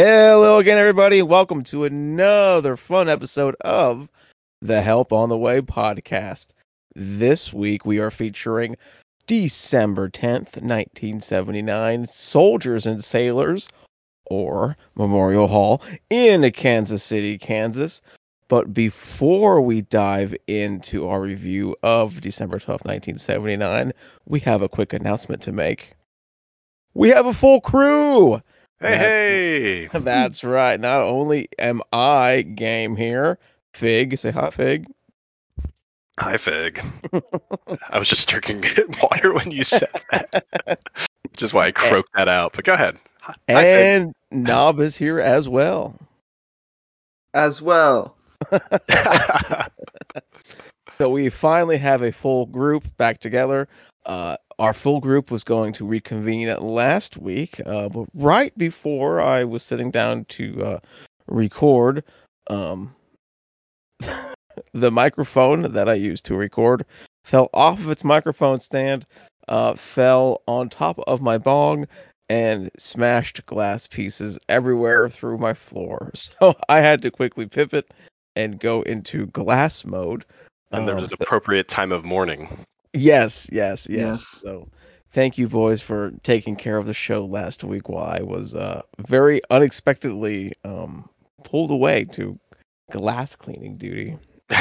Hello again, everybody. Welcome to another fun episode of the Help on the Way podcast. This week we are featuring December 10th, 1979, Soldiers and Sailors, or Memorial Hall in Kansas City, Kansas. But before we dive into our review of December 12th, 1979, we have a quick announcement to make. We have a full crew. Hey, That's- That's right. Not only am I game here, Fig, say hi, Fig. Hi, Fig. I was just drinking water when you said that, which is why I croaked that out. But go ahead. Hi, Fig. And Knob is here as well. as well. So we finally have a full group back together. Uh, our full group was going to reconvene last week, uh, but right before I was sitting down to uh, record, um, the microphone that I used to record fell off of its microphone stand, uh, fell on top of my bong, and smashed glass pieces everywhere through my floor. So I had to quickly pivot and go into glass mode. and there Um, was an appropriate time of mourning. Yes, yes, yes. Yes. So thank you boys for taking care of the show last week while I was uh very unexpectedly um pulled away to glass cleaning duty.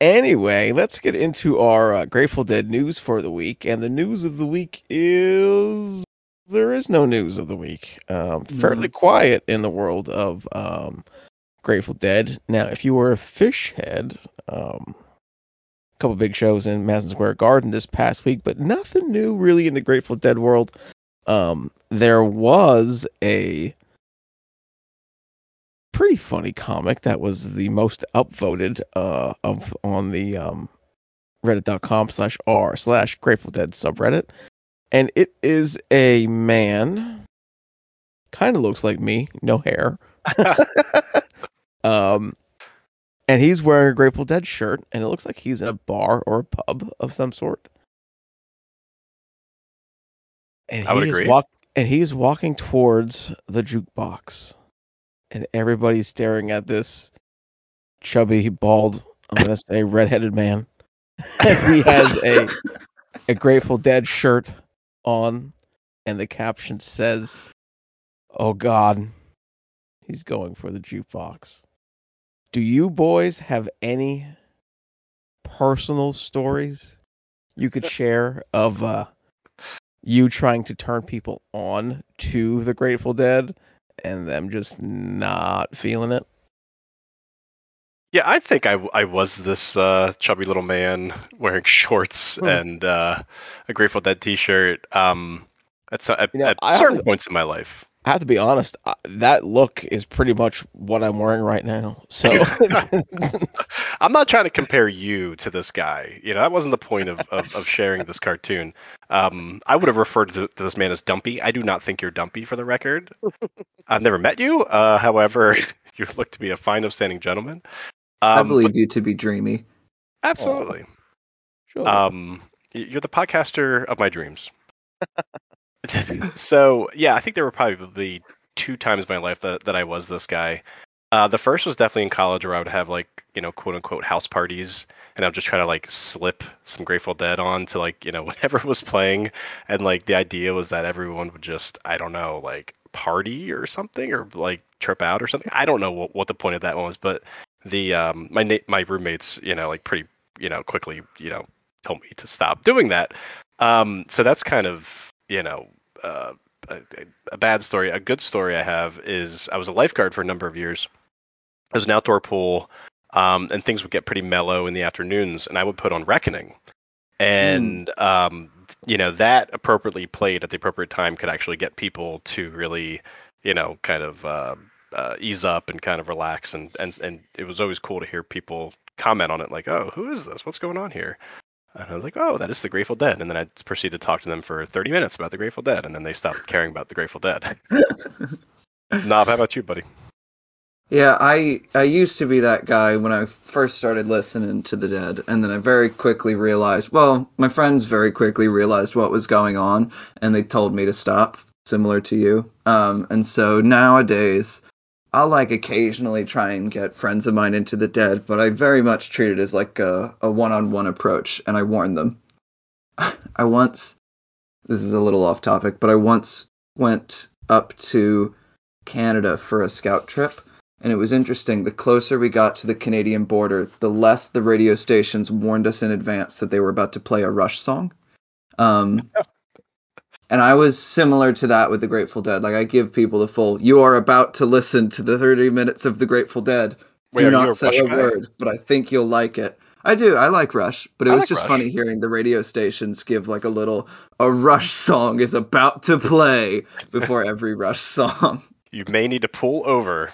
Anyway, let's get into our uh, Grateful Dead news for the week. And the news of the week is there is no news of the week. Um, fairly quiet in the world of um, Grateful Dead. Now, if you were a fish head, um, couple big shows in Madison Square Garden this past week, but nothing new really in the Grateful Dead world. Um, there was a pretty funny comic that was the most upvoted uh of on the um reddit.com slash r slash grateful dead subreddit and it is a man kind of looks like me no hair um and he's wearing a grateful dead shirt and it looks like he's in a bar or a pub of some sort and I would agree. walk- and he is walking towards the jukebox and everybody's staring at this chubby, bald, I'm gonna say redheaded man. He has a a Grateful Dead shirt on, and the caption says, "Oh God, he's going for the jukebox." Do you boys have any personal stories you could share of uh, you trying to turn people on to the Grateful Dead and them just not feeling it? yeah, I think I, I was this uh, chubby little man wearing shorts Hmm. and uh, a Grateful Dead T-shirt. Um, at, so- at, You know, at certain points in my life. I have to be honest. I, that look is pretty much what I'm wearing right now. So, I'm not trying to compare you to this guy. You know, that wasn't the point of, of, of sharing this cartoon. Um, I would have referred to, to this man as Dumpy. I do not think you're Dumpy, for the record. I've never met you. Uh, however, you look to be a fine, upstanding gentleman. Um, I believe you to be dreamy. but- absolutely. sure. Um, you're the podcaster of my dreams. so yeah, I think there were probably two times in my life that, that I was this guy. Uh, the first was definitely in college where I would have like, you know, quote unquote house parties and I would just try to like slip some Grateful Dead on to like, you know, whatever was playing. And like the idea was that everyone would just, I don't know, like party or something or like trip out or something. I don't know what, what the point of that was, but the, um, my, na- my roommates, you know, like pretty, you know, quickly, you know, told me to stop doing that. Um, so that's kind of, you know, uh, a, a bad story. A good story I have is I was a lifeguard for a number of years. It was an outdoor pool, um, and things would get pretty mellow in the afternoons, and I would put on Reckoning, and um, you know that appropriately played at the appropriate time could actually get people to really, you know, kind of uh, uh, ease up and kind of relax, and and and it was always cool to hear people comment on it, like, "Oh, who is this? What's going on here?" And I was like, "Oh, that is the Grateful Dead." And then I proceeded to talk to them for 30 minutes about the Grateful Dead, and then they stopped caring about the Grateful Dead. Knob, how about you, buddy? Yeah, I I used to be that guy when I first started listening to the Dead, and then I very quickly realized. Well, my friends very quickly realized what was going on, and they told me to stop similar to you. Um, and so nowadays, I'll like occasionally try and get friends of mine into the dead, but I very much treat it as like a, a one-on-one approach, and I warn them. I once, this is a little off topic, but I once went up to Canada for a scout trip, and it was interesting. The closer we got to the Canadian border, the less the radio stations warned us in advance that they were about to play a Rush song. Um, and I was similar to that with the Grateful Dead. Like I give people the full, you are about to listen to the 30 minutes of the Grateful Dead. Wait, Do not say a word, but I think you'll like it. I do. I like Rush, but it I was like just Rush. funny hearing the radio stations give like a little a Rush song is about to play before every Rush song. You may need to pull over.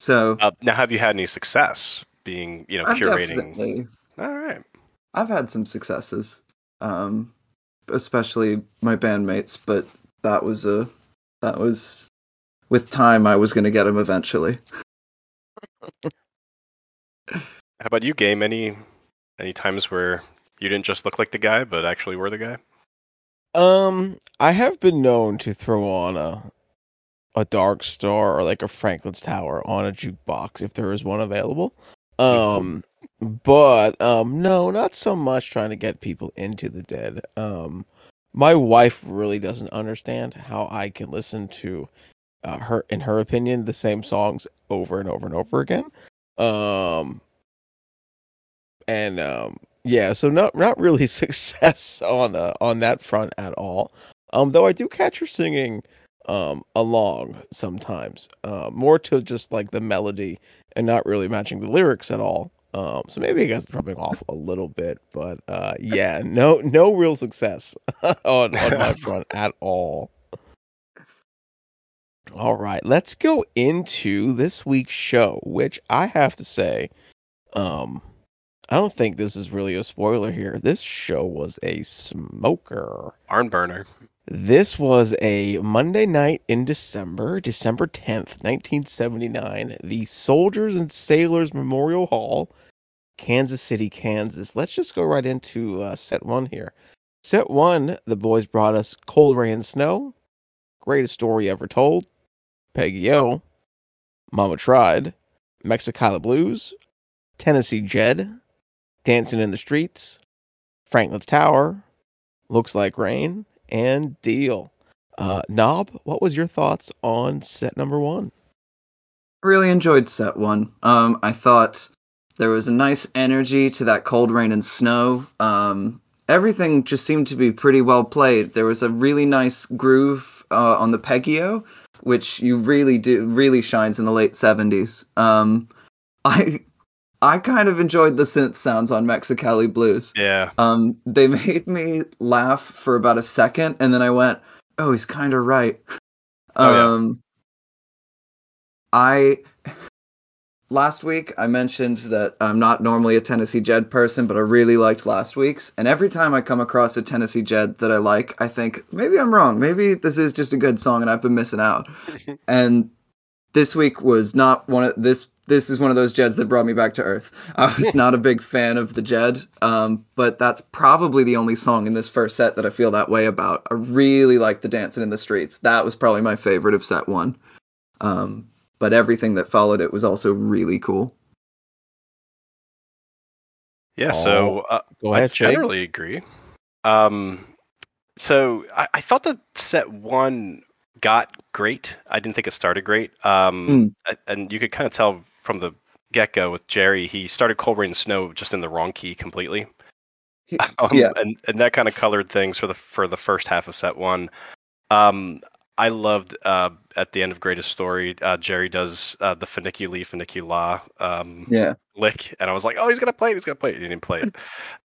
So Uh, now, have you had any success being, you know, I've curating? definitely All right. I've had some successes, um, especially my bandmates. But that was a that was with time. I was going to get them eventually. How about you, game? Any any times where you didn't just look like the guy, but actually were the guy? Um, I have been known to throw on a a Dark Star or like a Franklin's Tower on a jukebox if there is one available. Um, but um, no, not so much trying to get people into the dead. Um, my wife really doesn't understand how I can listen to uh, her, in her opinion, the same songs over and over and over again. Um, and um, yeah, so not not really success on uh, on that front at all. Um, though I do catch her singing um along sometimes, uh, more to just like the melody and not really matching the lyrics at all. Um, so maybe I guess dropping off a little bit, but uh, yeah, no no real success on on my front at all. All right, let's go into this week's show, which I have to say, um, I don't think this is really a spoiler here. This show was a smoker. Barn burner. This was a Monday night in December, December 10th, 1979, the Soldiers and Sailors Memorial Hall, Kansas City, Kansas. Let's just go right into uh, set one here. Set one, the boys brought us Cold Rain Snow, Greatest Story Ever Told, Peggy O, Mama Tried, Mexicali Blues, Tennessee Jed, Dancing in the Streets, Franklin's Tower, Looks Like Rain, and Deal. Uh, Knob, what was your thoughts on set number one? really enjoyed set one. Um, I thought there was a nice energy to that cold rain and snow. Um, everything just seemed to be pretty well played. There was a really nice groove uh, on the Peggy O, which you really do really shines in the late seventies. Um, I I kind of enjoyed the synth sounds on Mexicali Blues. Yeah. Um, they made me laugh for about a second, and then I went, "Oh, he's kind of right." Oh, yeah. um, I last week I mentioned that I'm not normally a Tennessee Jed person, but I really liked last week's. And every time I come across a Tennessee Jed that I like, I think maybe I'm wrong. Maybe this is just a good song, and I've been missing out. and this week was not one of this. This is one of those Jeds that brought me back to earth. I was not a big fan of the Jed, um, but that's probably the only song in this first set that I feel that way about. I really like the Dancing in the Streets. That was probably my favorite of set one. Um, but everything that followed it was also really cool. Yeah. So uh, Go I ahead, Shay. generally agree. Um, so I, I thought that set one got great. I didn't think it started great. Um, a- and you could kind of tell from the get go with Jerry, he started Cold Rain Snow just in the wrong key completely. Um, yeah. and and that kind of colored things for the for the first half of set one. Um, I loved uh, at the end of Greatest Story, uh, Jerry does uh, the Funiculi Funicula um, Yeah. lick, and I was like, oh, he's gonna play it, he's gonna play it. He didn't play it.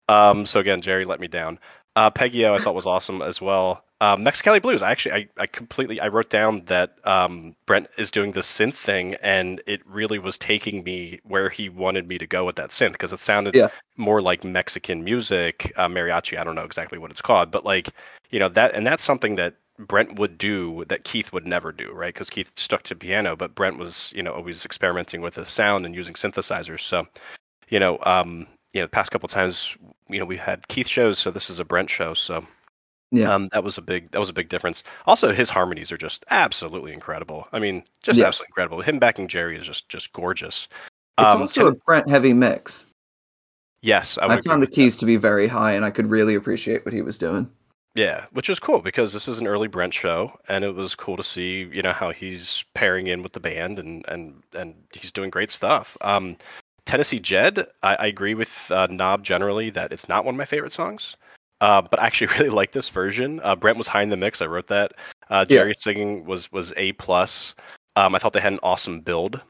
Um, so again, Jerry let me down. Uh, Peggy O, I thought was awesome as well. Um, Mexicali Blues, I actually, I, I completely, I wrote down that um, Brent is doing the synth thing, and it really was taking me where he wanted me to go with that synth because it sounded Yeah. more like Mexican music, uh, mariachi. I don't know exactly what it's called, but like you know that, and that's something that Brent would do that Keith would never do, right? Because Keith stuck to piano, but Brent was, you know, always experimenting with the sound and using synthesizers. So, you know, um, you know, the past couple times, you know, we had Keith shows, so this is a Brent show. So, Yeah. Um, that was a big that was a big difference. Also, his harmonies are just absolutely incredible. I mean, just Yes. absolutely incredible. Him backing Jerry is just just gorgeous. It's Um, also a Brent heavy mix. yes, I, I, found the with that. keys to be very high, and I could really appreciate what he was doing. Yeah, which is cool because this is an early Brent show, and it was cool to see you know how he's pairing in with the band, and and and he's doing great stuff. Um, Tennessee Jed, I, I agree with uh, Knob generally that it's not one of my favorite songs, uh, but I actually really like this version. Uh, Brent was high in the mix. I wrote that. Uh, Yeah. Jerry singing was was a plus. Um, I thought they had an awesome build.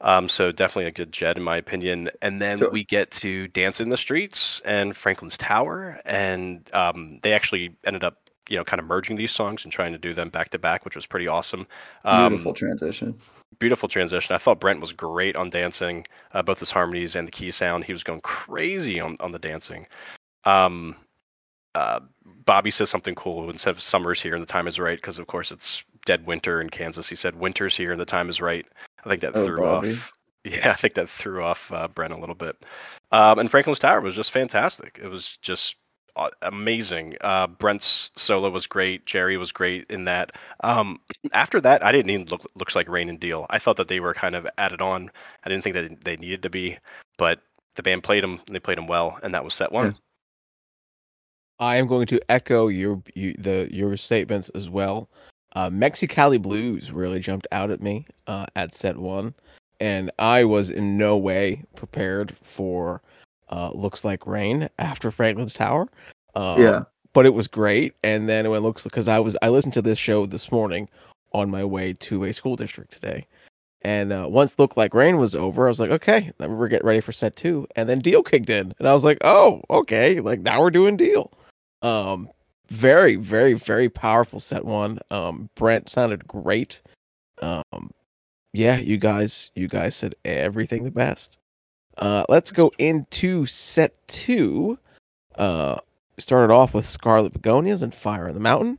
Um, so definitely a good Jed in my opinion. And then Sure. we get to Dance in the Streets and Franklin's Tower, and um, they actually ended up, you know, kind of merging these songs and trying to do them back to back, which was pretty awesome. Um, Beautiful transition. beautiful transition. I thought Brent was great on dancing, uh, both his harmonies and the key sound. He was going crazy on, on the dancing. Um, uh, Bobby says something cool instead of summer's here and the time is right because of course it's dead winter in Kansas. He said winter's here and the time is right. I think that Oh, threw Bobby. off. Yeah, I think that threw off uh, Brent a little bit. Um, and Franklin's Tower was just fantastic. It was just uh, amazing. Uh, Brent's solo was great. Jerry was great in that. Um, after that, I didn't even look looks like Rain and Deal. I thought that they were kind of added on. I didn't think that they needed to be, but the band played them and they played them well, and that was set one. I am going to echo your you, the your statements as well. Uh, Mexicali Blues really jumped out at me uh, at set one, and I was in no way prepared for uh, "Looks Like Rain" after Franklin's Tower. Um, yeah. but it was great. And then when it looks because I was I listened to this show this morning on my way to a school district today, and uh, once "Look Like Rain" was over, I was like, okay, then we're getting ready for set two, and then Deal kicked in, and I was like, oh, okay, like now we're doing Deal. Um, very, very, very powerful set one. Um, Brent sounded great. Um, yeah, you guys, you guys said everything the best. Uh, let's go into set two. Uh, started off with Scarlet Begonias and Fire in the Mountain.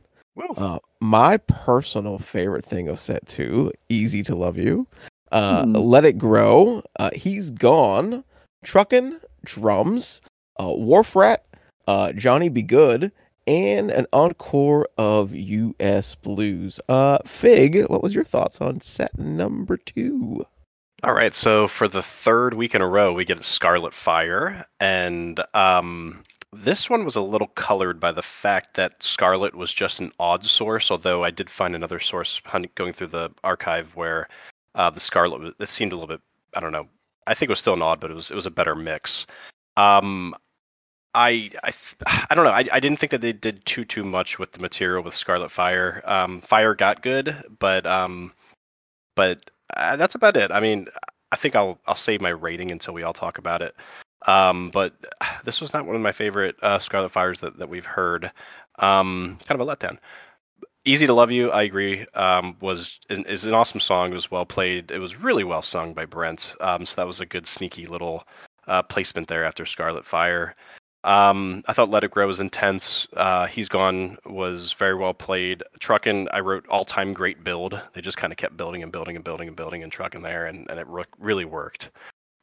Uh, my personal favorite thing of set two, Easy to Love You. Uh, Hmm. Let It Grow. Uh, He's Gone. Truckin', Drums. Uh, Wharf Rat. Uh, Johnny B. Goode. And an encore of U.S. Blues. Uh, Fig, what was your thoughts on set number two? All right, so for the third week in a row, we get Scarlet Fire, and um, this one was a little colored by the fact that Scarlet was just an odd source. Although I did find another source going through the archive where uh, the Scarlet it seemed a little bit. I don't know. I think it was still an odd, but it was it was a better mix. Um, I I th- I don't know. I, I didn't think that they did too too much with the material with Scarlet Fire. Um, Fire got good, but um, but uh, that's about it. I mean, I think I'll I'll save my rating until we all talk about it. Um, but this was not one of my favorite uh, Scarlet Fires that, that we've heard. Um, kind of a letdown. Easy to Love You, I agree. Um, was is, is an awesome song. It was well played. It was really well sung by Brent. Um, so that was a good sneaky little uh, placement there after Scarlet Fire. Um, I thought Let It Grow was intense. Uh, He's Gone was very well played. Truckin', I wrote all time great build. They just kind of kept building and building and building and building and trucking there, and, and it ro- really worked.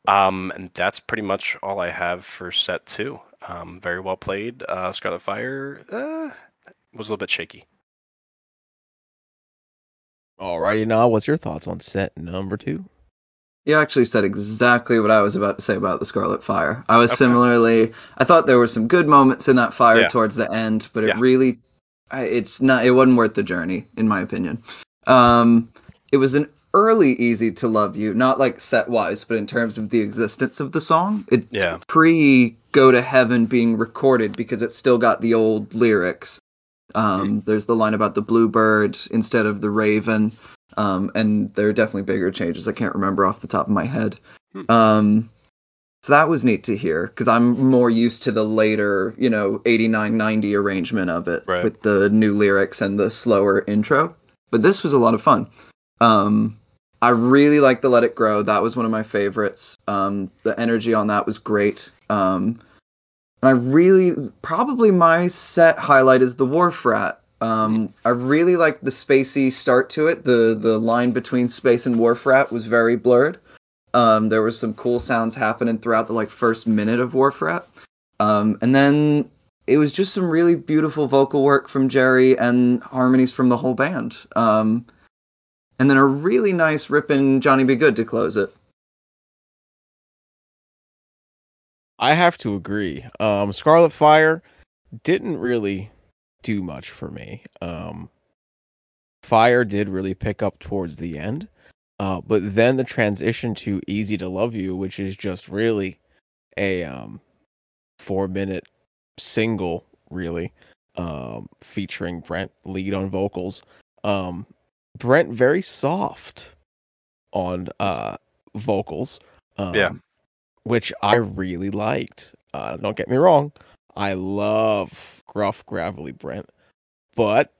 Um, and that's pretty much all I have for set two. Um, very well played. Uh, Scarlet Fire uh, was a little bit shaky. Alrighty, now what's your thoughts on set number two? You actually said exactly what I was about to say about the Scarlet Fire. I was Okay. similarly. I thought there were some good moments in that fire Yeah. towards the end, but it Yeah. really, it's not. It wasn't worth the journey, in my opinion. Um, it was an early "Easy to Love You," not like set wise, but in terms of the existence of the song. It's Yeah. pre "Go to Heaven" being recorded because it still got the old lyrics. Um, there's the line about the bluebird instead of the raven. Um, and there are definitely bigger changes. I can't remember off the top of my head. Hmm. Um, so that was neat to hear because I'm more used to the later, you know, 89, 90 arrangement of it Right. with the new lyrics and the slower intro. But this was a lot of fun. Um, I really like the Let It Grow. That was one of my favorites. Um, the energy on that was great. Um, and I really, probably my set highlight is the Wharf Rat. Um, I really liked the spacey start to it. The the line between space and Wharf Rat was very blurred. Um, there was some cool sounds happening throughout the like first minute of Wharf Rat. Um, and then it was just some really beautiful vocal work from Jerry and harmonies from the whole band. Um, and then a really nice ripping Johnny B. Goode to close it. I have to agree. Um, Scarlet Fire didn't really do much for me. Um, Fire did really pick up towards the end, uh, but then the transition to Easy to Love You, which is just really a um, four minute single, really, um, featuring Brent lead on vocals. Um, Brent very soft on uh, vocals. Um, Yeah. Which I really liked. Uh, don't get me wrong. I love gruff, gravelly Brent. But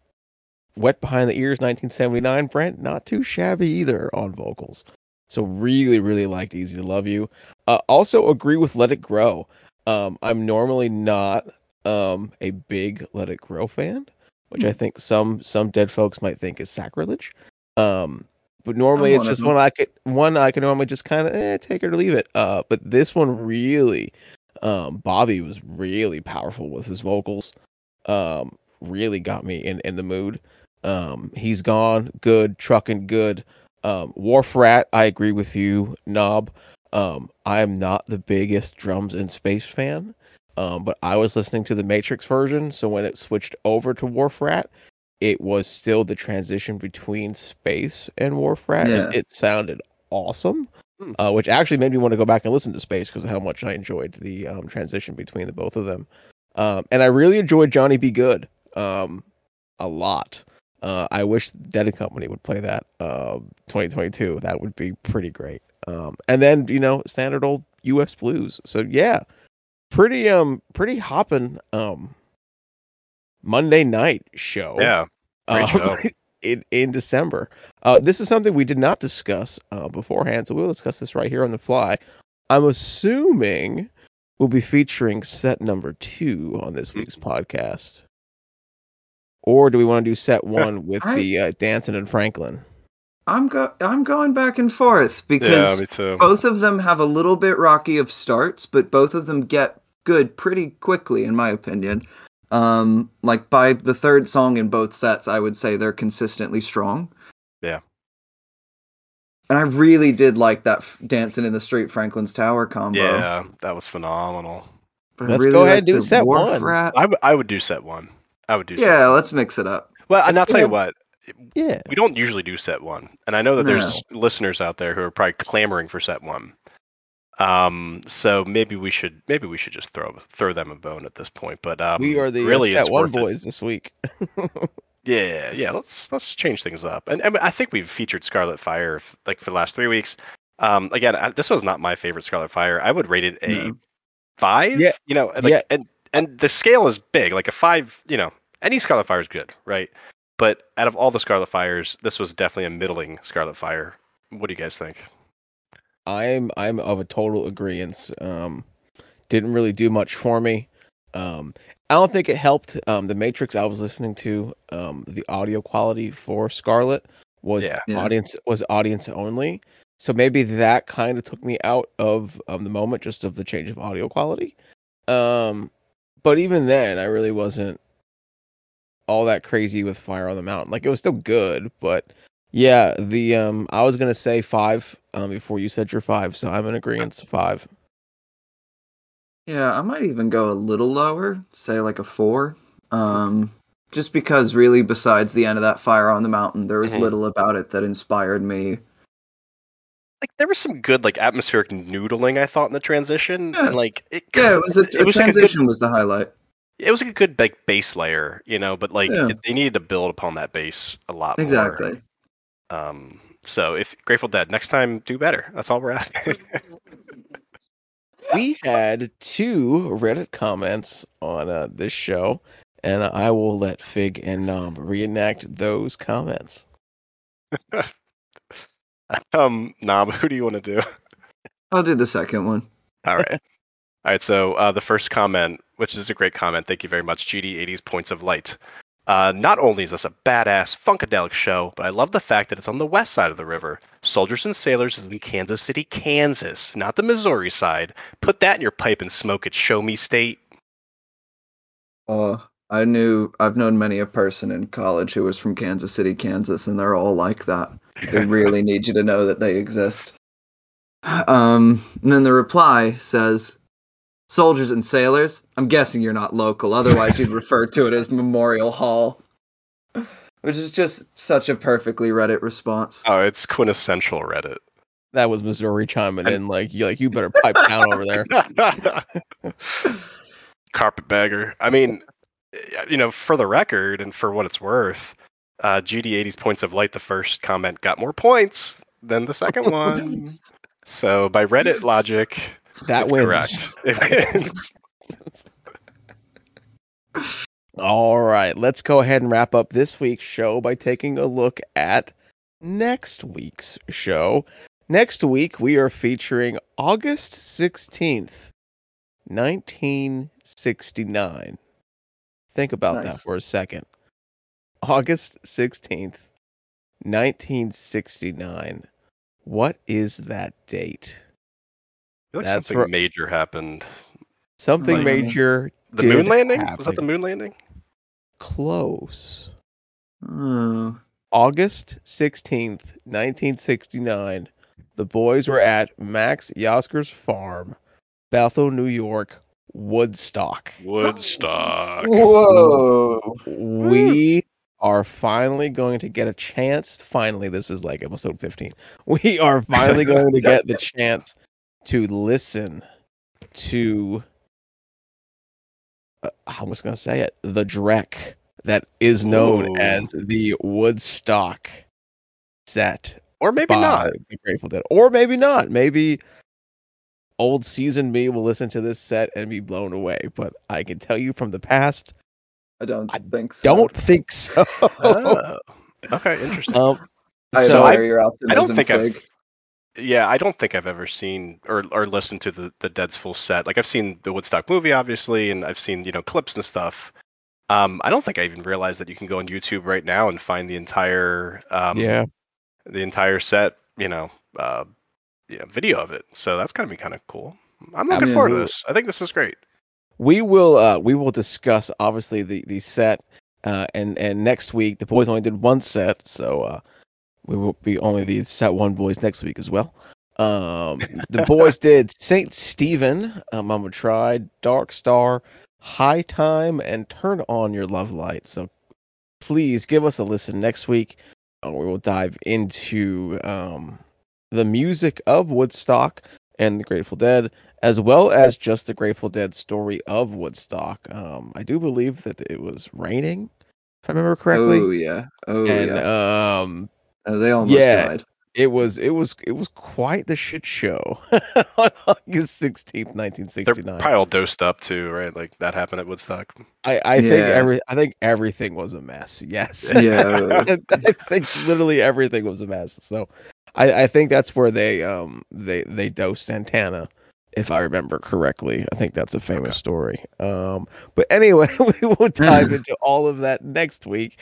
Wet Behind the Ears 1979 Brent, not too shabby either on vocals. So really, really liked Easy to Love You. Uh, also agree with Let It Grow. Um, I'm normally not um, a big Let It Grow fan, which I think some some dead folks might think is sacrilege. Um, but normally it's just one I could one I can normally just kind of eh, take it or leave it. Uh, but this one really, um, Bobby was really powerful with his vocals. Um, really got me in in the mood. Um, he's gone good, trucking good. Um, Wharf Rat, I agree with you, Knob. Um, I am not the biggest drums in space fan. Um, but I was listening to the Matrix version, so when it switched over to Wharf Rat, it was still the transition between space and Wharf Rat, Yeah. it sounded awesome. Hmm. Uh, which actually made me want to go back and listen to Space because of how much I enjoyed the um, transition between the both of them. Um, and I really enjoyed Johnny B. Goode um, a lot. Uh, I wish Dead and Company would play that uh, 2022. That would be pretty great. Um, and then you know standard old U.S. blues. So yeah, pretty um pretty hopping um Monday night show. Yeah. Um, show. in in December. Uh, this is something we did not discuss uh, beforehand, so we'll discuss this right here on the fly. I'm assuming we'll be featuring set number two on this week's podcast, or do we want to do set one with I- the uh, Dancin' and Franklin? I'm go I'm going back and forth because me too. both of them have a little bit rocky of starts, but both of them get good pretty quickly, in my opinion. Um, like by the third song in both sets, I would say they're consistently strong. Yeah. And I really did like that f- dancing in the street Franklin's Tower combo. Yeah, that was phenomenal. But Let's really go ahead and do set one. Rat- I, w- I would do set one. I would do set Yeah, one. let's mix it up. Well, and I'll tell you what, Yeah, we don't usually do set one. And I know that there's listeners out there who are probably clamoring for set one. Um, so maybe we should maybe we should just throw throw them a bone at this point. But um, we are the uh, really set one worth it. boys this week. Yeah, yeah. Let's let's change things up. And, and I think we've featured Scarlet Fire like for the last three weeks. Um, again, I, this was not my favorite Scarlet Fire. I would rate it a No. five. Yeah, You know, like, yeah. and and the scale is big. Like a five. You know, any Scarlet Fire is good, right? But out of all the Scarlet Fires, this was definitely a middling Scarlet Fire. What do you guys think? I'm I'm of a total agreement. Um, didn't really do much for me. Um, I don't think it helped. Um, the Matrix I was listening to, um, the audio quality for Scarlet was Yeah. Yeah. audience was audience only. So maybe that kind of took me out of um, the moment, just of the change of audio quality. Um, but even then, I really wasn't all that crazy with Fire on the Mountain. Like it was still good, but yeah, the um, I was gonna say five um before you said your five, so I'm in agreement. Five. Yeah, I might even go a little lower, say like a four. Um, just because really, besides the end of that fire on the mountain, there was Mhm. little about it that inspired me. Like there was some good like atmospheric noodling I thought in the transition, Yeah. and like it, Yeah, it was a, it a was like a good transition was the highlight. it was like a good like base layer, you know, but like Yeah. it- they needed to build upon that base a lot more. Exactly. Um, so if Grateful Dead next time, do better. That's all we're asking. we had two Reddit comments on uh, this show, and I will let Fig and Nom reenact those comments. um, Nom, who do you want to do? I'll do the second one. All right. All right. So uh, the first comment, which is a great comment, thank you very much, GD80's Points of Light. Uh, not only is this a badass funkadelic show, but I love the fact that it's on the west side of the river. Soldiers and Sailors is in Kansas City, Kansas, not the Missouri side. Put that in your pipe and smoke it. Show me state. Uh, I knew I've known many a person in college who was from Kansas City, Kansas, and they're all like that. They really need you to know that they exist. Um, and then the reply says, "Soldiers and sailors. I'm guessing you're not local, otherwise you'd refer to it as Memorial Hall." Which is just such a perfectly Reddit response. Oh, it's quintessential Reddit. That was Missouri chiming in like you like you better pipe down over there. Carpetbagger. I mean, you know, for the record and for what it's worth, uh, GD80's points of light, the first comment got more points than the second one. so by Reddit logic, That it's wins. correct. All right, let's go ahead and wrap up this week's show by taking a look at next week's show. Next week, we are featuring August 16th, 1969. Think about that for a second. August 16th, 1969. What is that date? I feel like That's something where- major happened. Something Like- major The did moon landing? Was that the moon landing? Close. Oh, August 16th, 1969, the boys were at Max Yasgur's farm, Bethel, New York, Woodstock. Woodstock. Whoa! We are finally going to get a chance. Finally, this is like episode 15. We are finally going to get the chance to listen to, uh, I was going to say it, the Drek that is known Ooh. as the Woodstock set Or maybe not. the Grateful Dead, or maybe not. Maybe old seasoned me will listen to this set and be blown away. But I can tell you from the past, I don't I think so. don't think so. Oh, okay, interesting. um, I so admire your optimism, I don't think I've- Fig. Yeah, I don't think I've ever seen or or listened to the the Dead's full set. Like I've seen the Woodstock movie, obviously, and I've seen you know clips and stuff. Um, I don't think I even realized that you can go on YouTube right now and find the entire um, yeah, the entire set. You know, uh, yeah, video of it. So that's gonna be kind of cool. I'm looking forward to this. I think this is great. we will. Uh, we will discuss obviously the the set, uh, and and next week the boys only did one set, so uh, we will be only the set one boys next week as well. Um, the boys did Saint Stephen, uh, Mama Tried, Dark Star, High Time, and Turn On Your Love Light. So please give us a listen next week. Uh, we will dive into um, the music of Woodstock and the Grateful Dead, as well as just the Grateful Dead story of Woodstock. Um, I do believe that it was raining, if I remember correctly. Oh yeah. Oh and yeah. um Oh, they almost yeah. died. it was it was it was quite the shit show on August 16th, They're 1969. probably all dosed up too, right? Like that happened at Woodstock. I, I think every I think everything was a mess. Yes. Yeah. I think literally everything was a mess. So I, I think that's where they um they they dosed Santana, if I remember correctly. I think that's a famous Okay. story. Um but anyway, we will dive into all of that next week.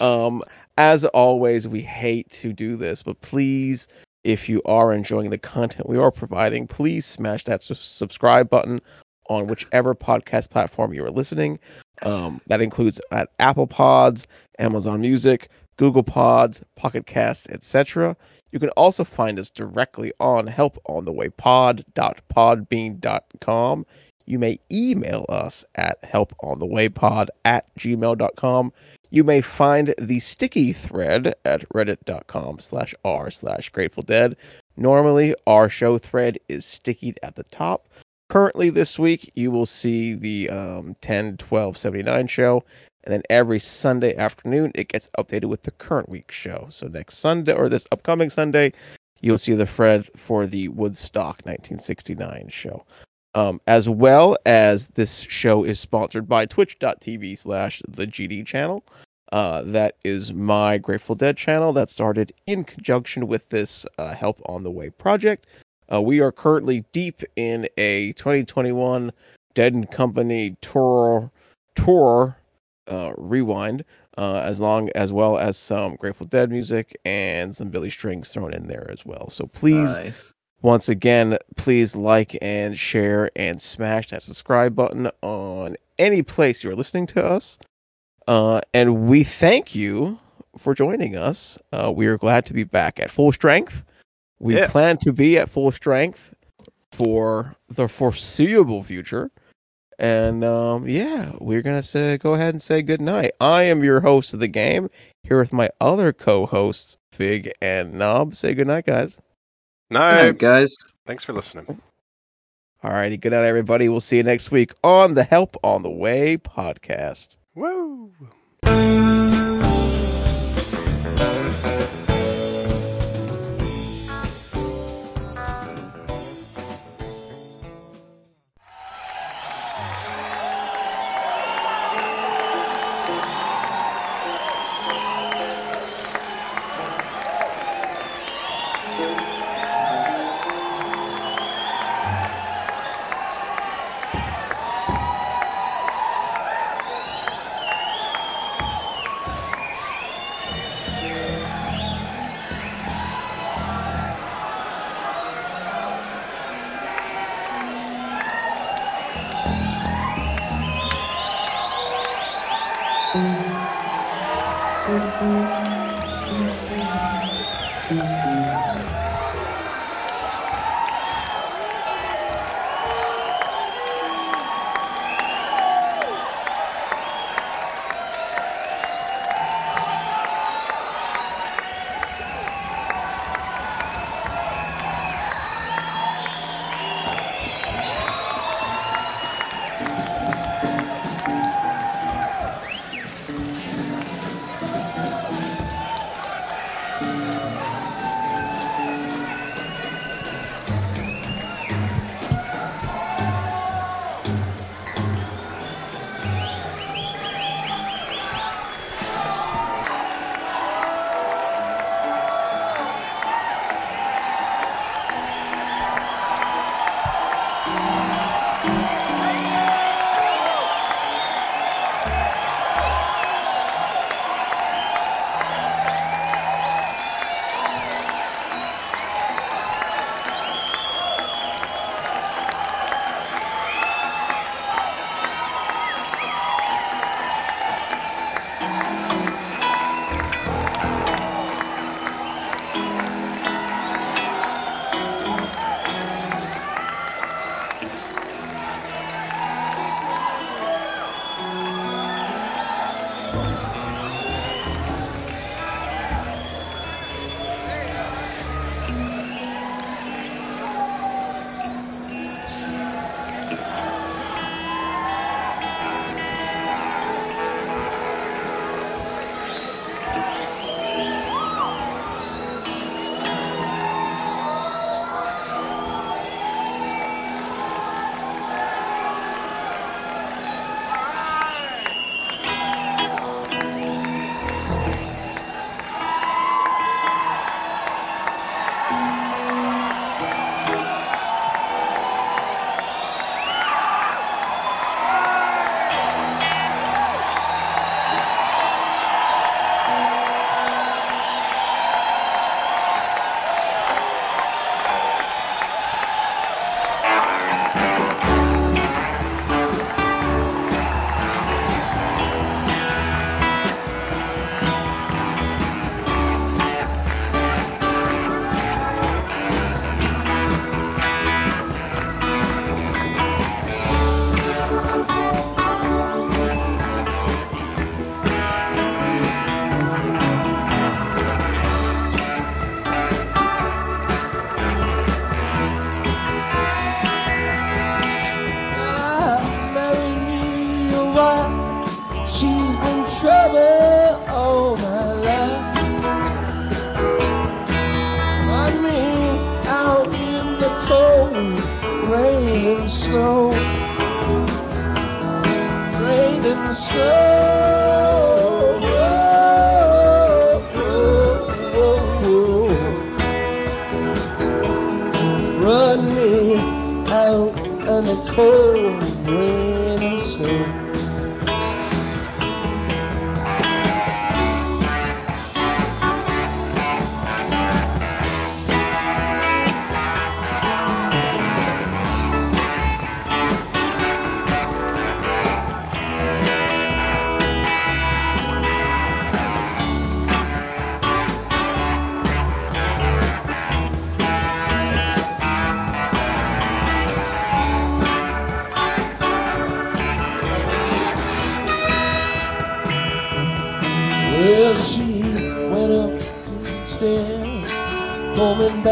Um as always, we hate to do this, but please if you are enjoying the content we are providing, please smash that subscribe button on whichever podcast platform you are listening. Um, that includes at Apple Pods, Amazon Music, Google Pods, Pocket Casts, etc. You can also find us directly on helponthewaypod.podbean.com. You may email us at helponthewaypod at gmail.com. You may find the sticky thread at reddit.com slash r slash grateful dead. Normally, our show thread is stickied at the top. Currently, this week, you will see the um, 10 12 79 show. And then every Sunday afternoon, it gets updated with the current week's show. So next Sunday, or this upcoming Sunday, you'll see the thread for the Woodstock 1969 show. Um, as well as this show is sponsored by twitch.tv slash the GD channel. Uh, that is my Grateful Dead channel that started in conjunction with this uh, Help on the Way project. Uh, we are currently deep in a 2021 Dead and Company tour tour uh, rewind, uh, as long as well as some Grateful Dead music and some Billy Strings thrown in there as well. So please Nice. Once again, please like and share and smash that subscribe button on any place you're listening to us. Uh, and we thank you for joining us. Uh, we are glad to be back at full strength. We Yeah. plan to be at full strength for the foreseeable future. And um, yeah, we're gonna say go ahead and say good night. I am your host of the game here with my other co-hosts, Fig and Knob. Say good night, guys. No, guys. thanks for listening. Alrighty, good night, everybody. We'll see you next week on the Help on the Way podcast. Woo!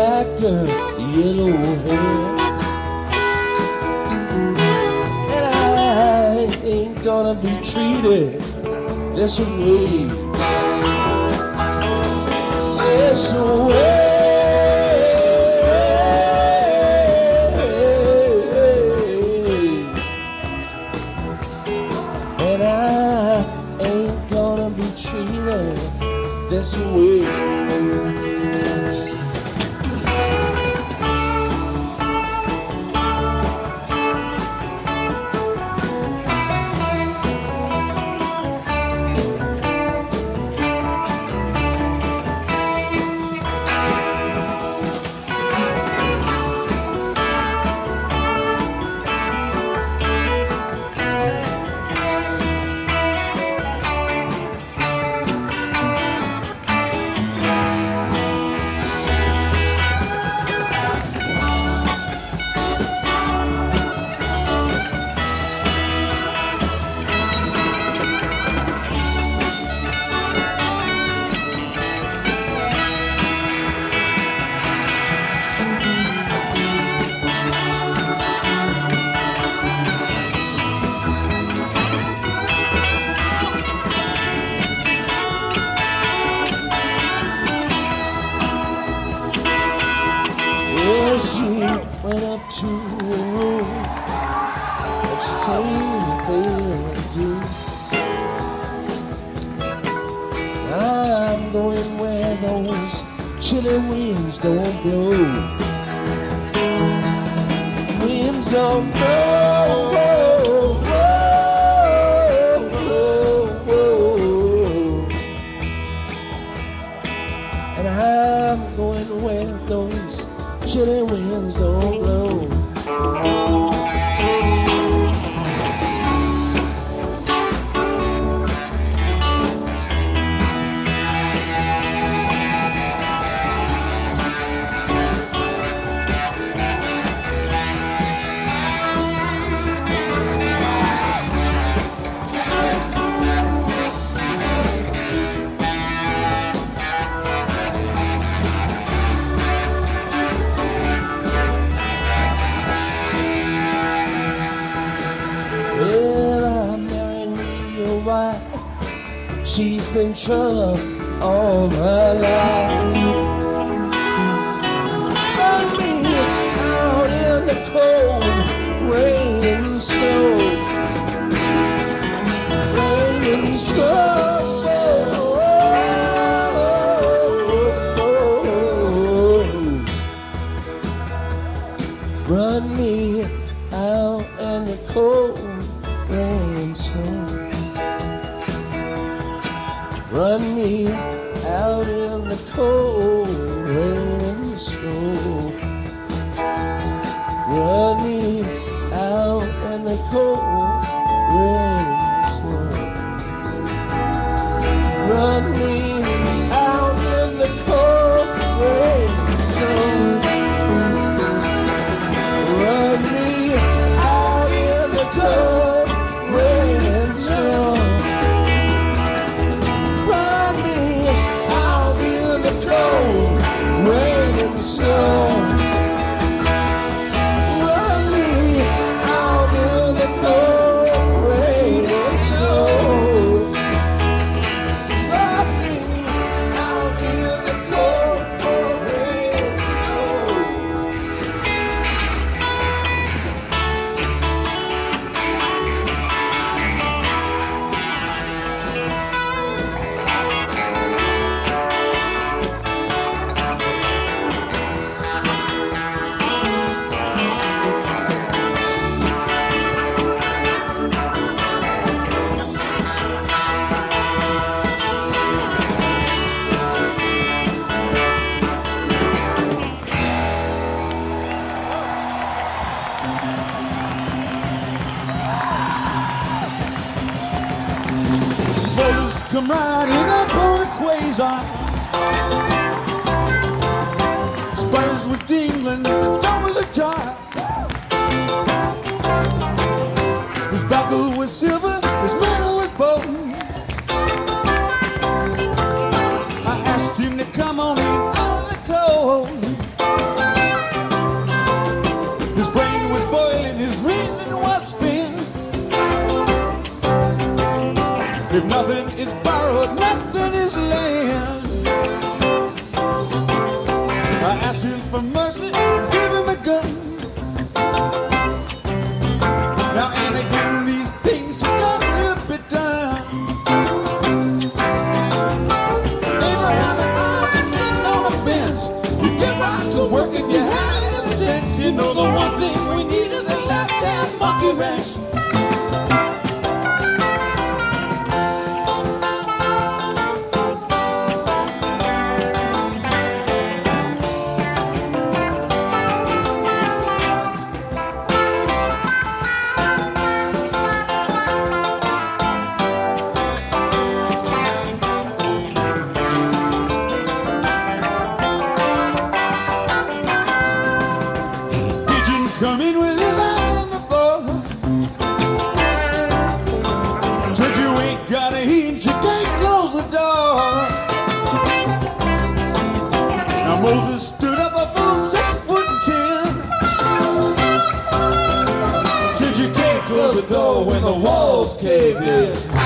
black girl, yellow hair. And I ain't gonna be treated this way. This way. out in the cold and sun. Run me out in the cold and snow. Run me out in the cold. The walls cave in.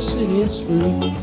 Set your cities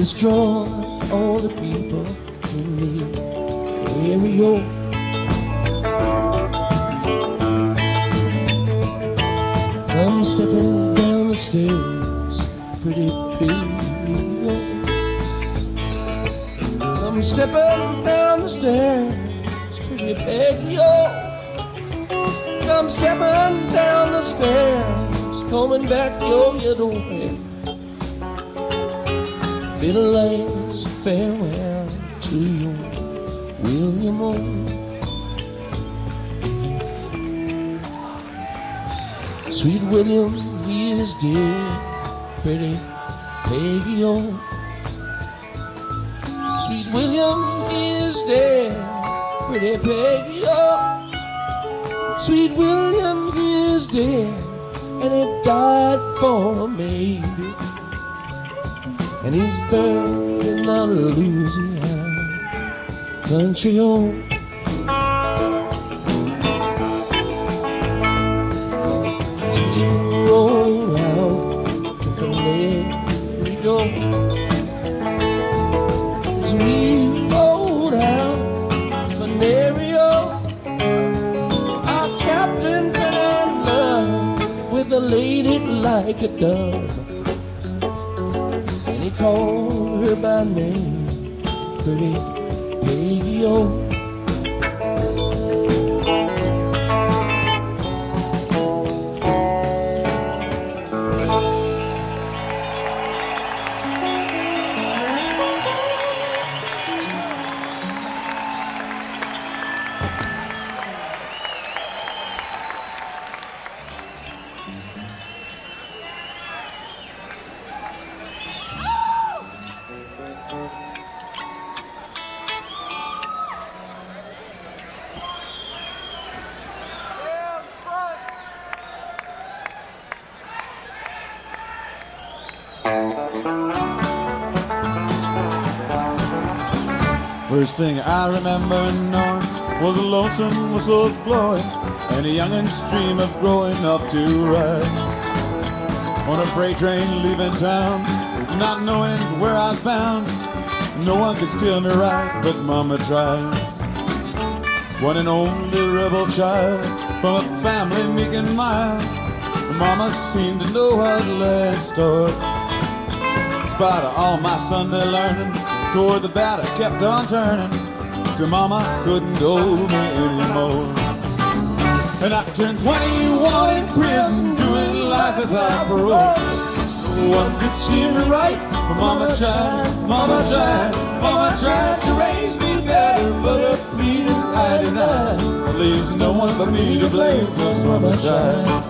destroy First thing I remember knowing was a lonesome whistle blowing and a youngin's dream of growing up to ride on a freight train leaving town, not knowing where I was bound. No one could steer me right, but Mama tried. One and only rebel child from a family meek and mild. Mama seemed to know what lay in store. In spite of all my Sunday learning, toward the I kept on turning. Your Mama couldn't hold me anymore. And I turned 21 in prison, doing life without parole. No one could see me right, but Mama tried, Mama tried, Mama tried to raise me better, but her pleading I denied. At least no one but me to blame, cause Mama tried.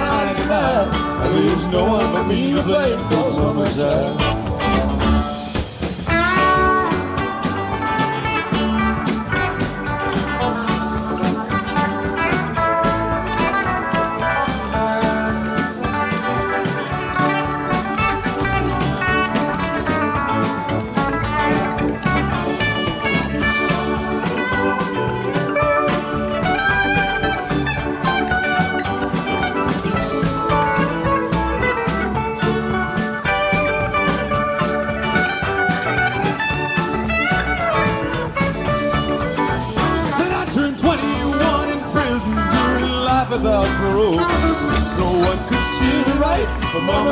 At least no one but me to blame, tried. Then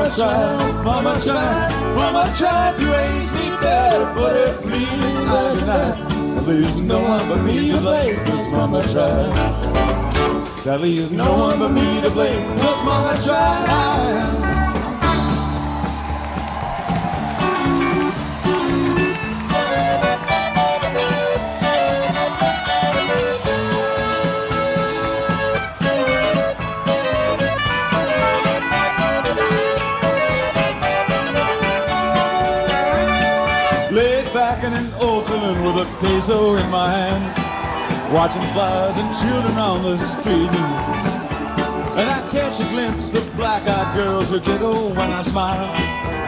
Mama tried, Mama tried, Mama tried to raise me better, but her pleading I denied. Least no one but me to blame, cause Mama tried. Least no one but me to blame, cause Mama tried. Peso in my hand, watching flies and children on the street. And I catch a glimpse of black-eyed girls who giggle when I smile.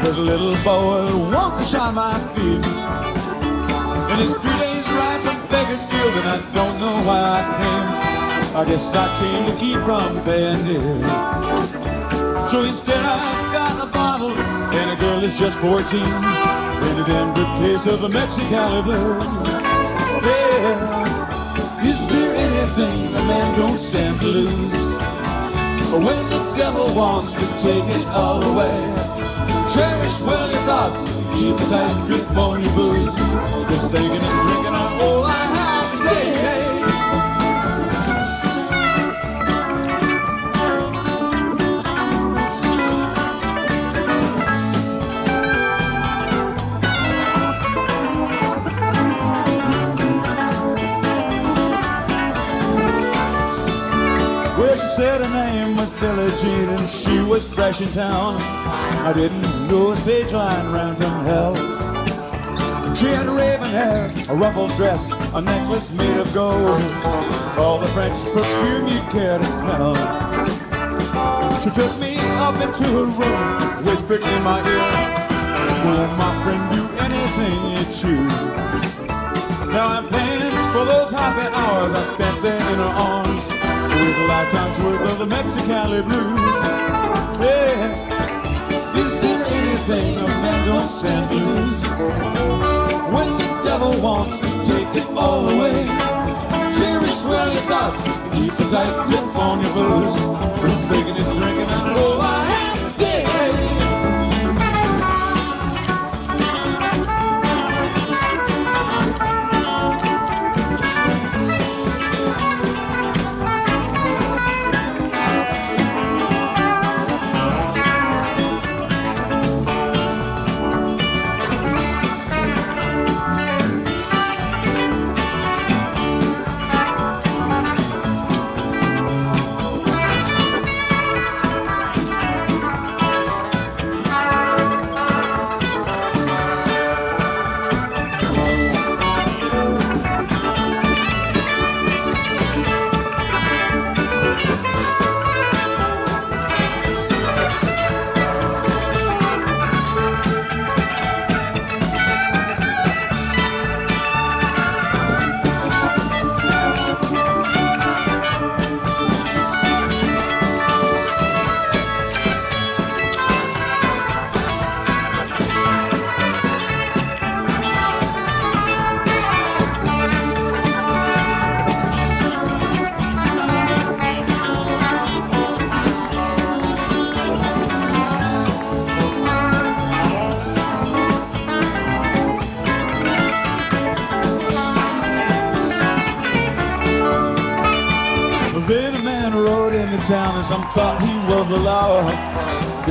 There's a little boy to shine my feet. And it's three days ride from Bakersfield, and I don't know why I came. I guess I came to keep from paying here. So instead I've got a bottle and a girl is just 14 In a damn good case of the Mexicali blues Yeah, is there anything a man don't stand to lose? When the devil wants to take it all away Cherish well your thoughts, keep a tight. Grip on your booze. Just thinking and drinking are all I have today said her name was Billie Jean and she was fresh in town. I didn't know a stage line ran from hell. She had raven hair, a ruffled dress, a necklace made of gold. All the French perfume you'd care to smell. She took me up into her room, whispered in my ear, Will my friend do anything you choose? Now I'm paying for those happy hours I spent there in her arms with a lifetime's worth of the Mexicali blues. Yeah. Is there anything a man don't stand to lose? When the devil wants to take it all away, cherish well your thoughts, keep a tight grip on your booze. Who's faking and drinking and oh, go out?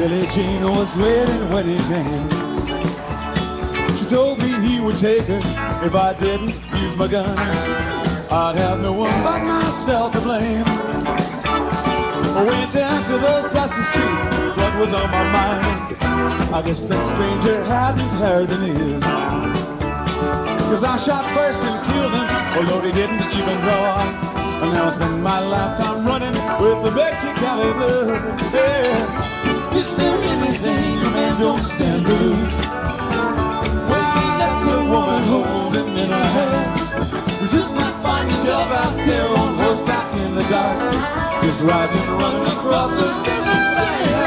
Billie Jean was waiting when he came. She told me he would take her if I didn't use my gun. I'd have no one but myself to blame. I went down to those dusty streets. What was on my mind? I guess that stranger hadn't heard the news. Cause I shot first and killed him, although he didn't even draw. And now I spend my lifetime running with the Mexicali blues. Yeah. Is there anything a man don't stand to lose? He lets a woman hold him in her hands, you just might find yourself out there on horseback in the dark, just riding, running across this desert sand.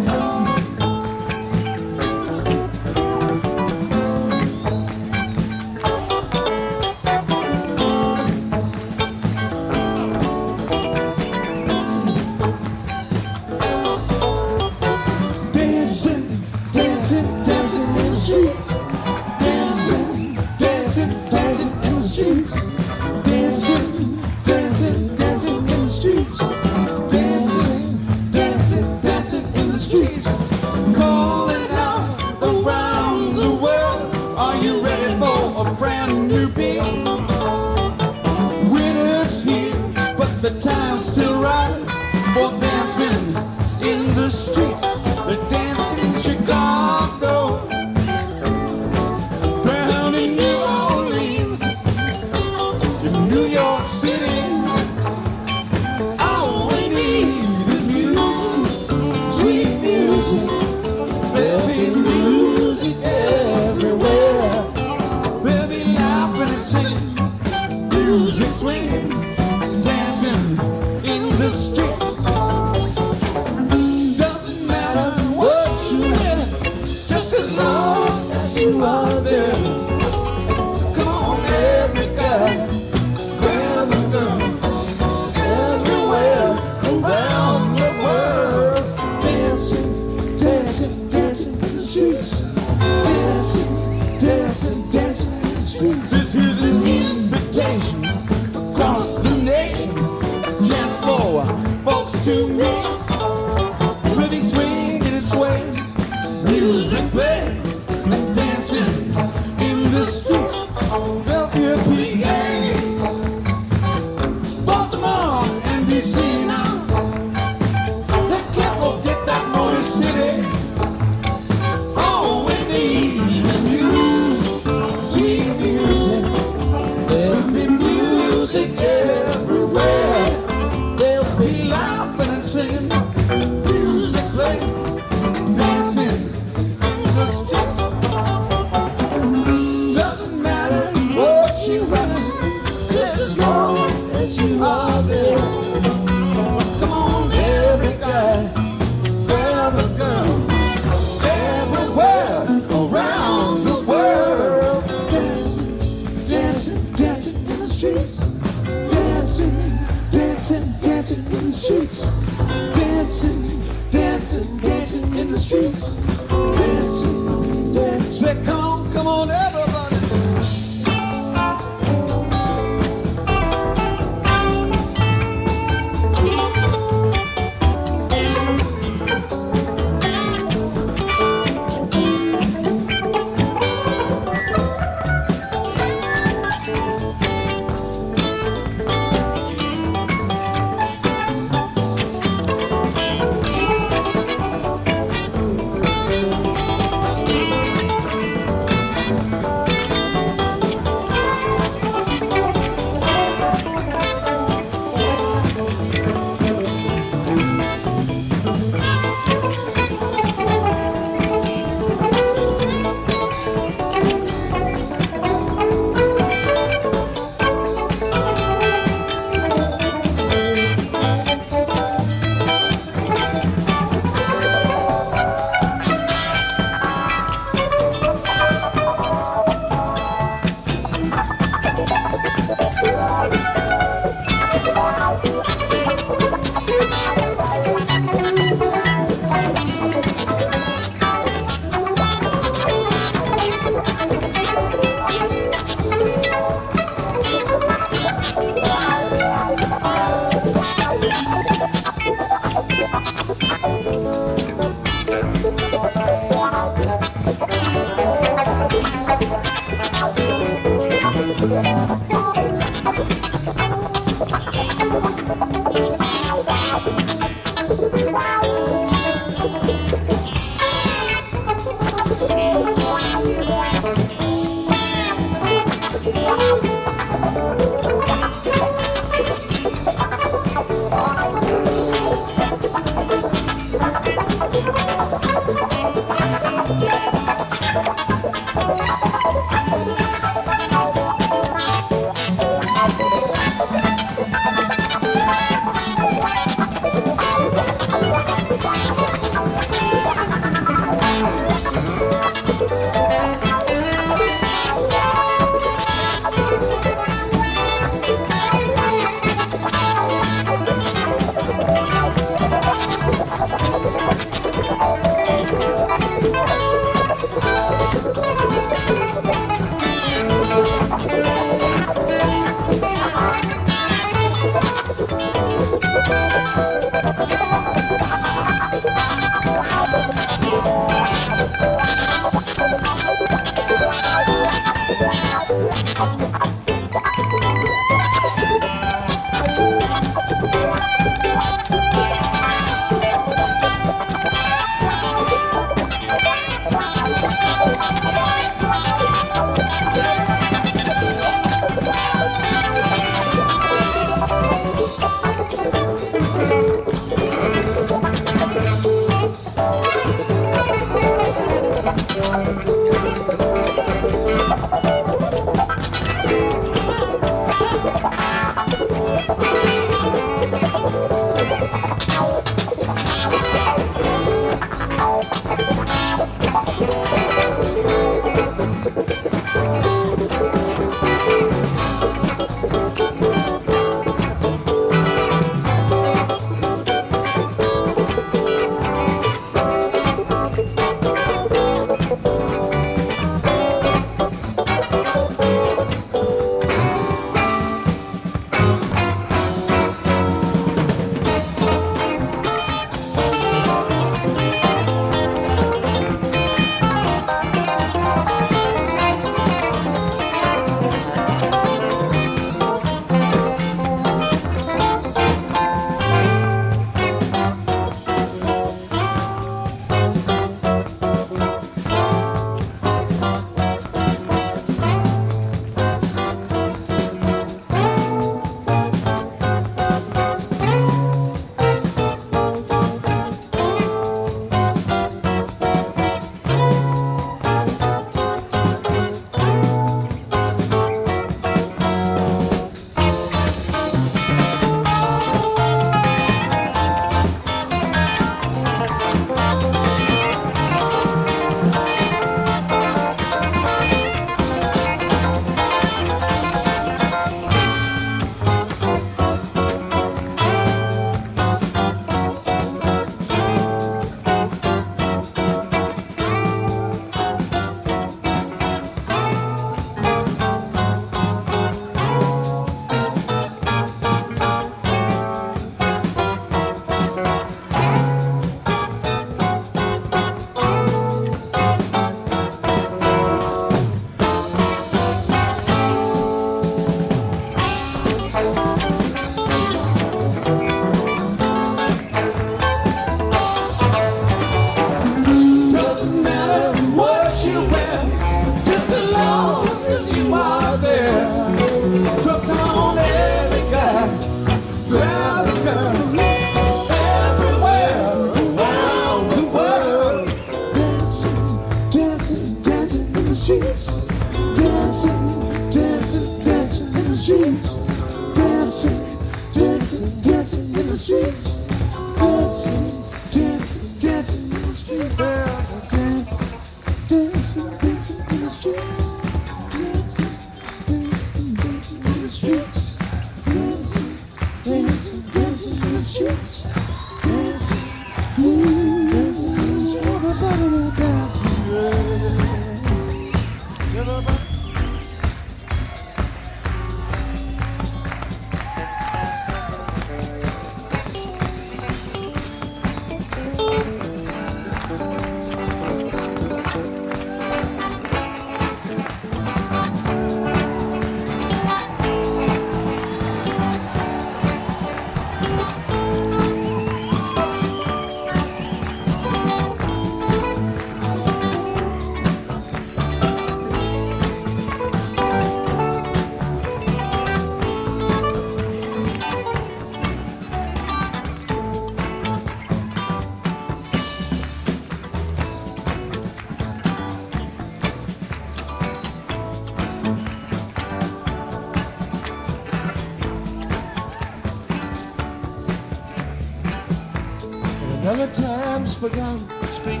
begun to speak.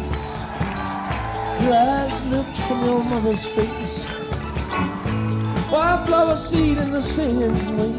Your eyes looked from your mother's face. Wildflower seed in the sand.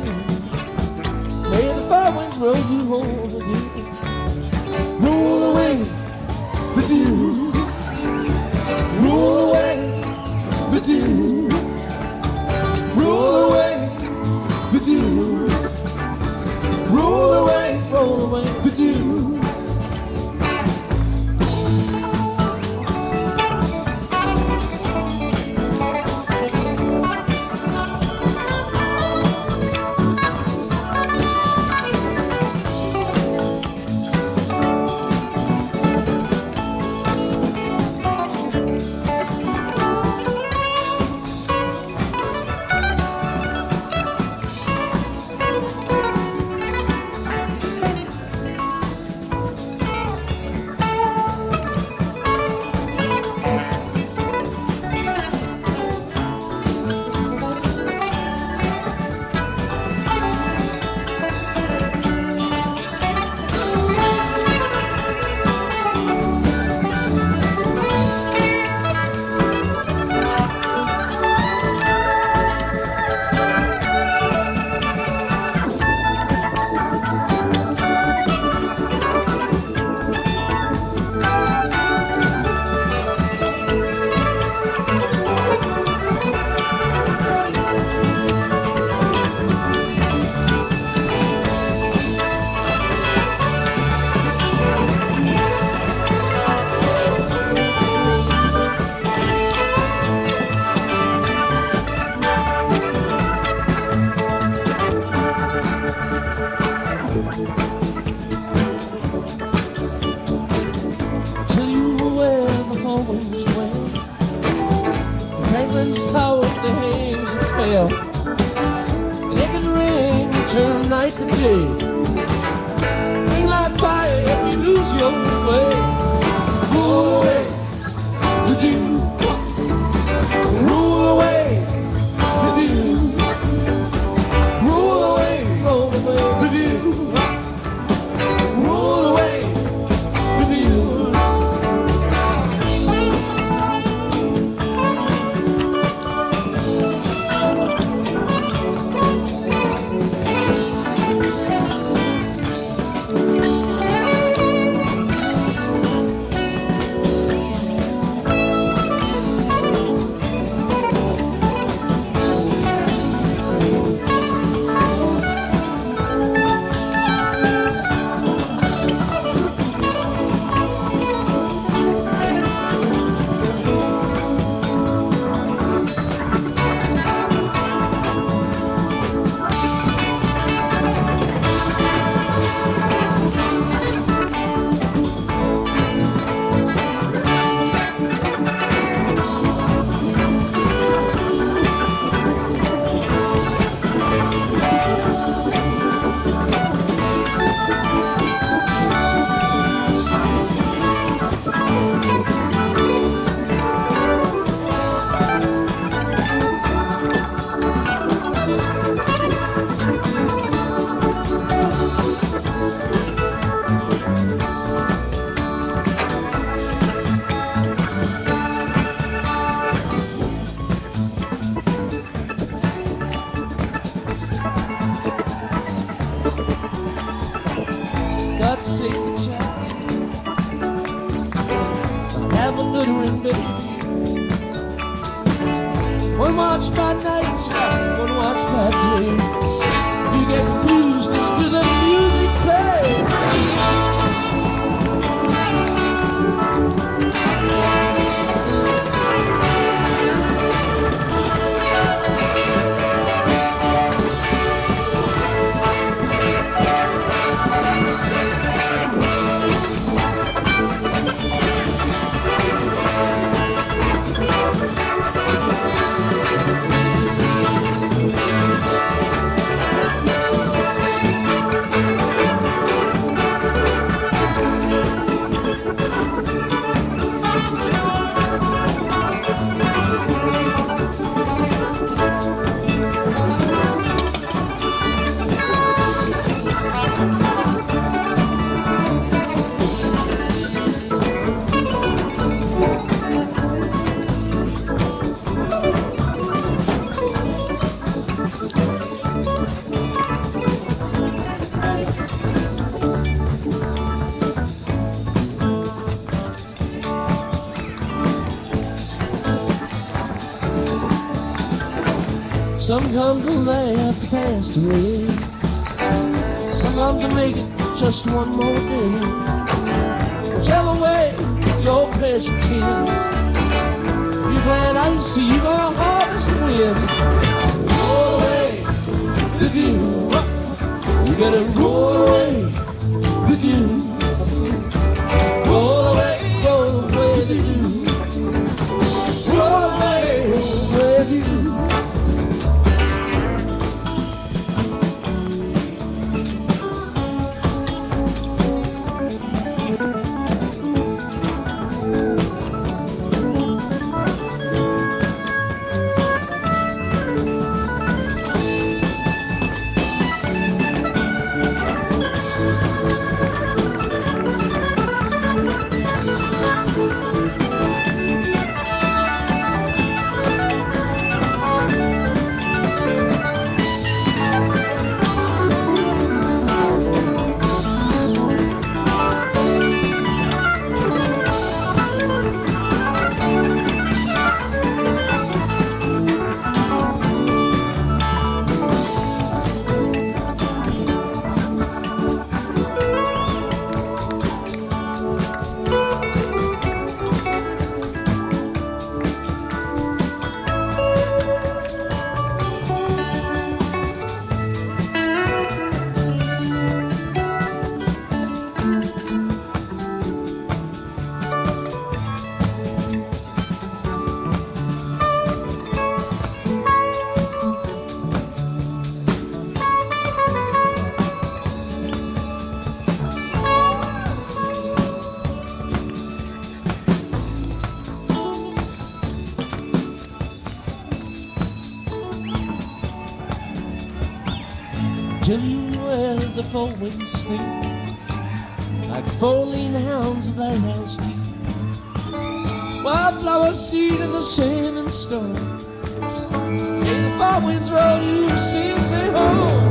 Some come to laugh passed away. Some come to make it just one more day. Whichever way your pleasure tends, you plant ice, you gonna harvest the wind. Roll away the dew. You gotta roll away where the winds sleep, like falling hounds that house deep. Wildflower seed in the sand and stone. Hey, the four winds roll you, me home.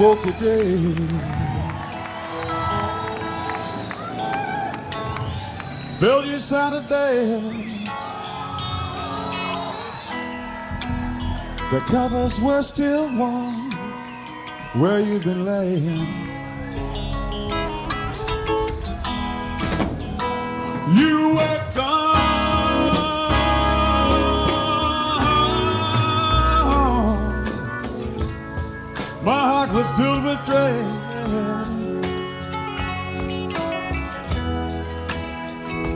Awoke today. Felt you there. The covers were still warm where you've been laying.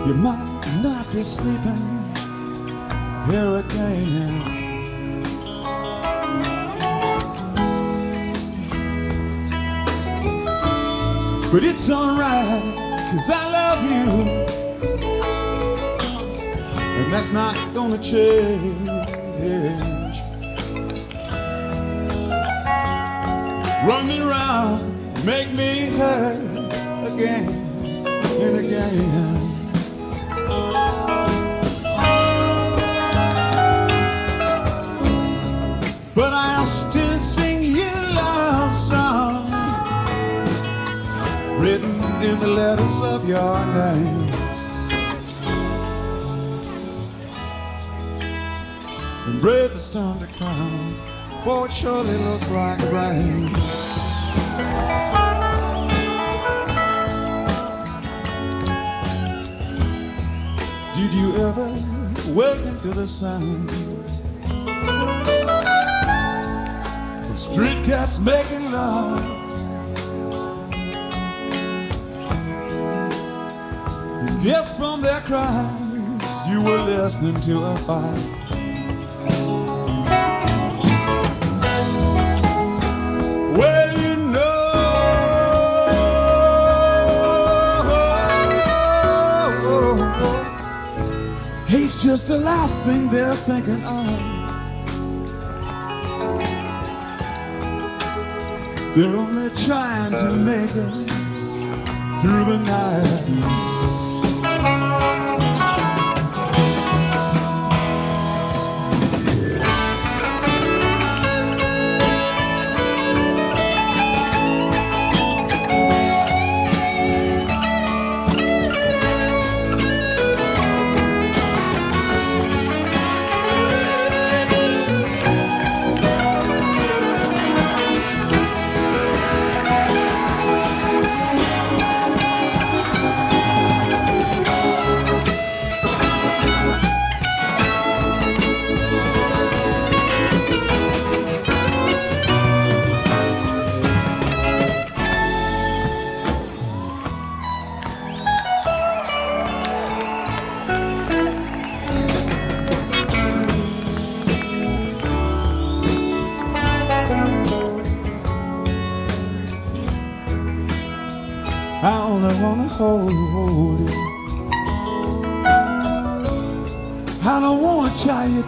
You might not be sleeping here again. But it's alright, cause I love you. And that's not gonna change. Run me around, make me hurt again and again. But I'll still sing you love song written in the letters of your name. And brave the storm to come, for it surely looks like rain. Ever wake into the sound of street cats making love? Guess from their cries you were listening to a fight. Know last thing they're thinking of. They're only trying to make it through the night.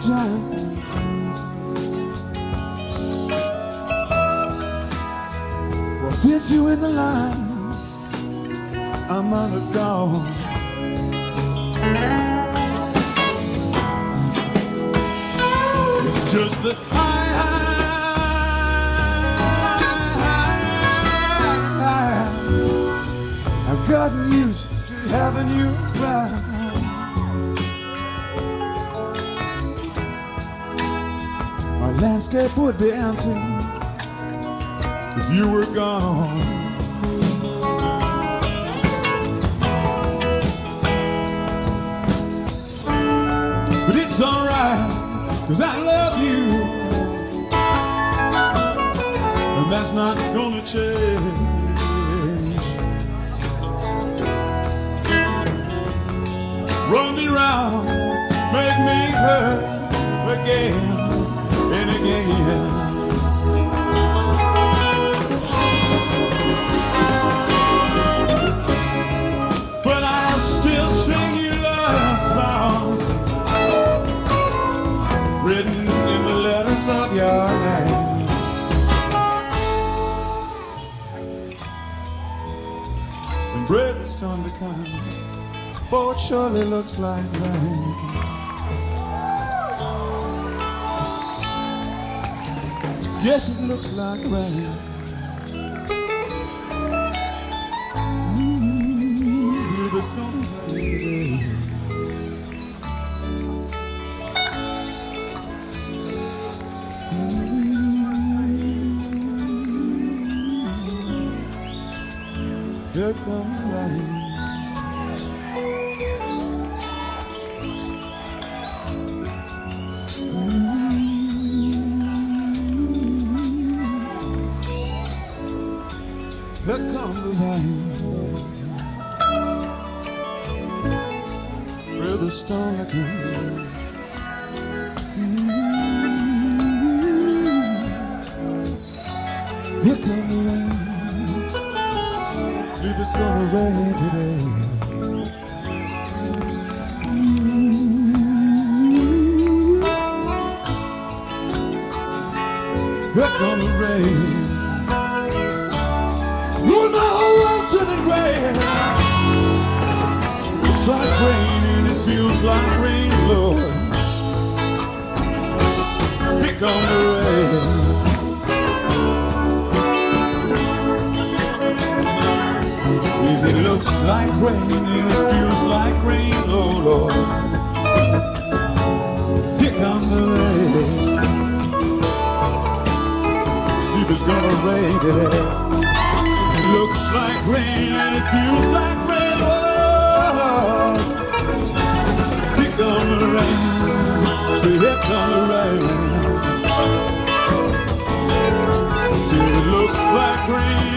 You down. Fit you in the line. I'm on the gone. It's just that I, I, I, I've gotten used to having you around. Landscape would be empty if you were gone. But it's alright, cause I love you. And that's not gonna change. Run me round, make me hurt again and again. I'll still sing you love songs written in the letters of your name. When breath is time to come, surely looks like rain. Yes, it looks like rain. Looks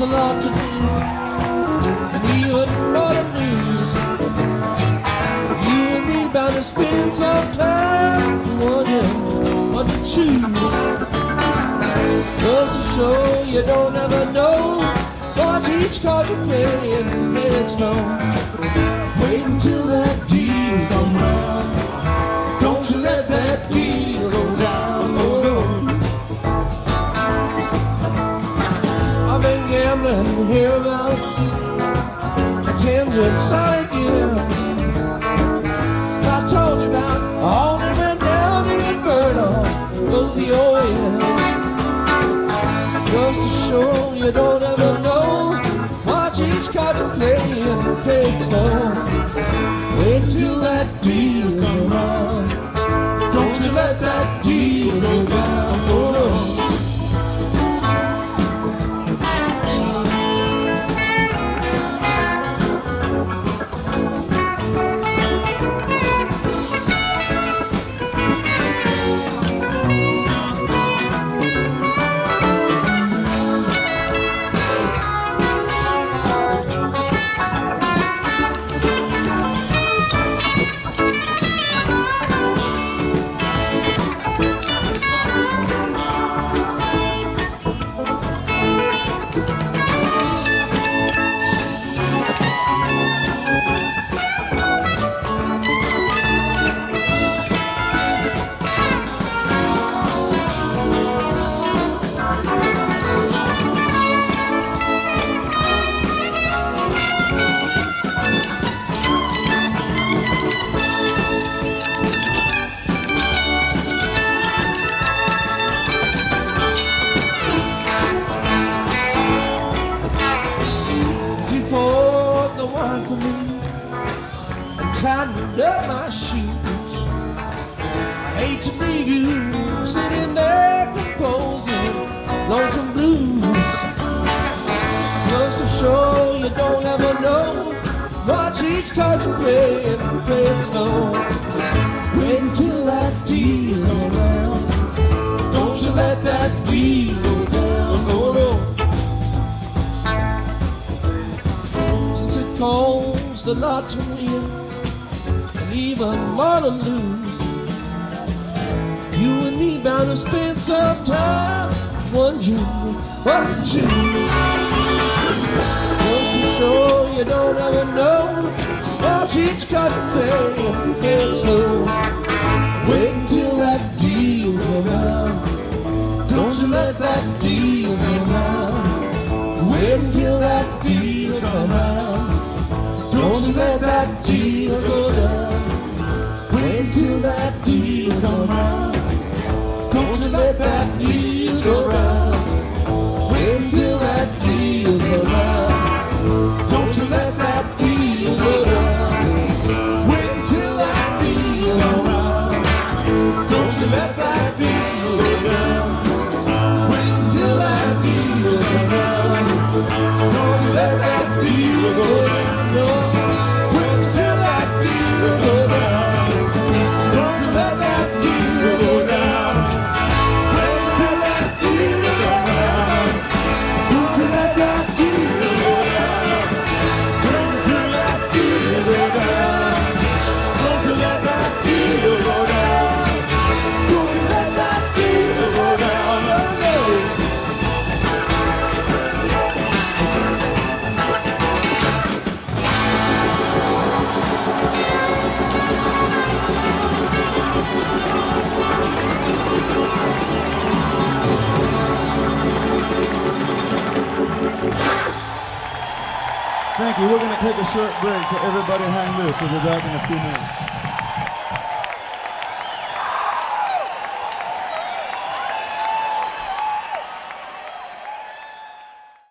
a lot to do, and even more to lose. You and me bound to spend some time wondering what to choose. Goes to show you don't ever know Watch each card you play and play it slow. hereabouts A tender inside you. I told you about Alderman and Downey and Burnham, both the oil. Just to show you don't ever know what she's got to play in the paid stone Wait till that deal come on Don't you let that deal go by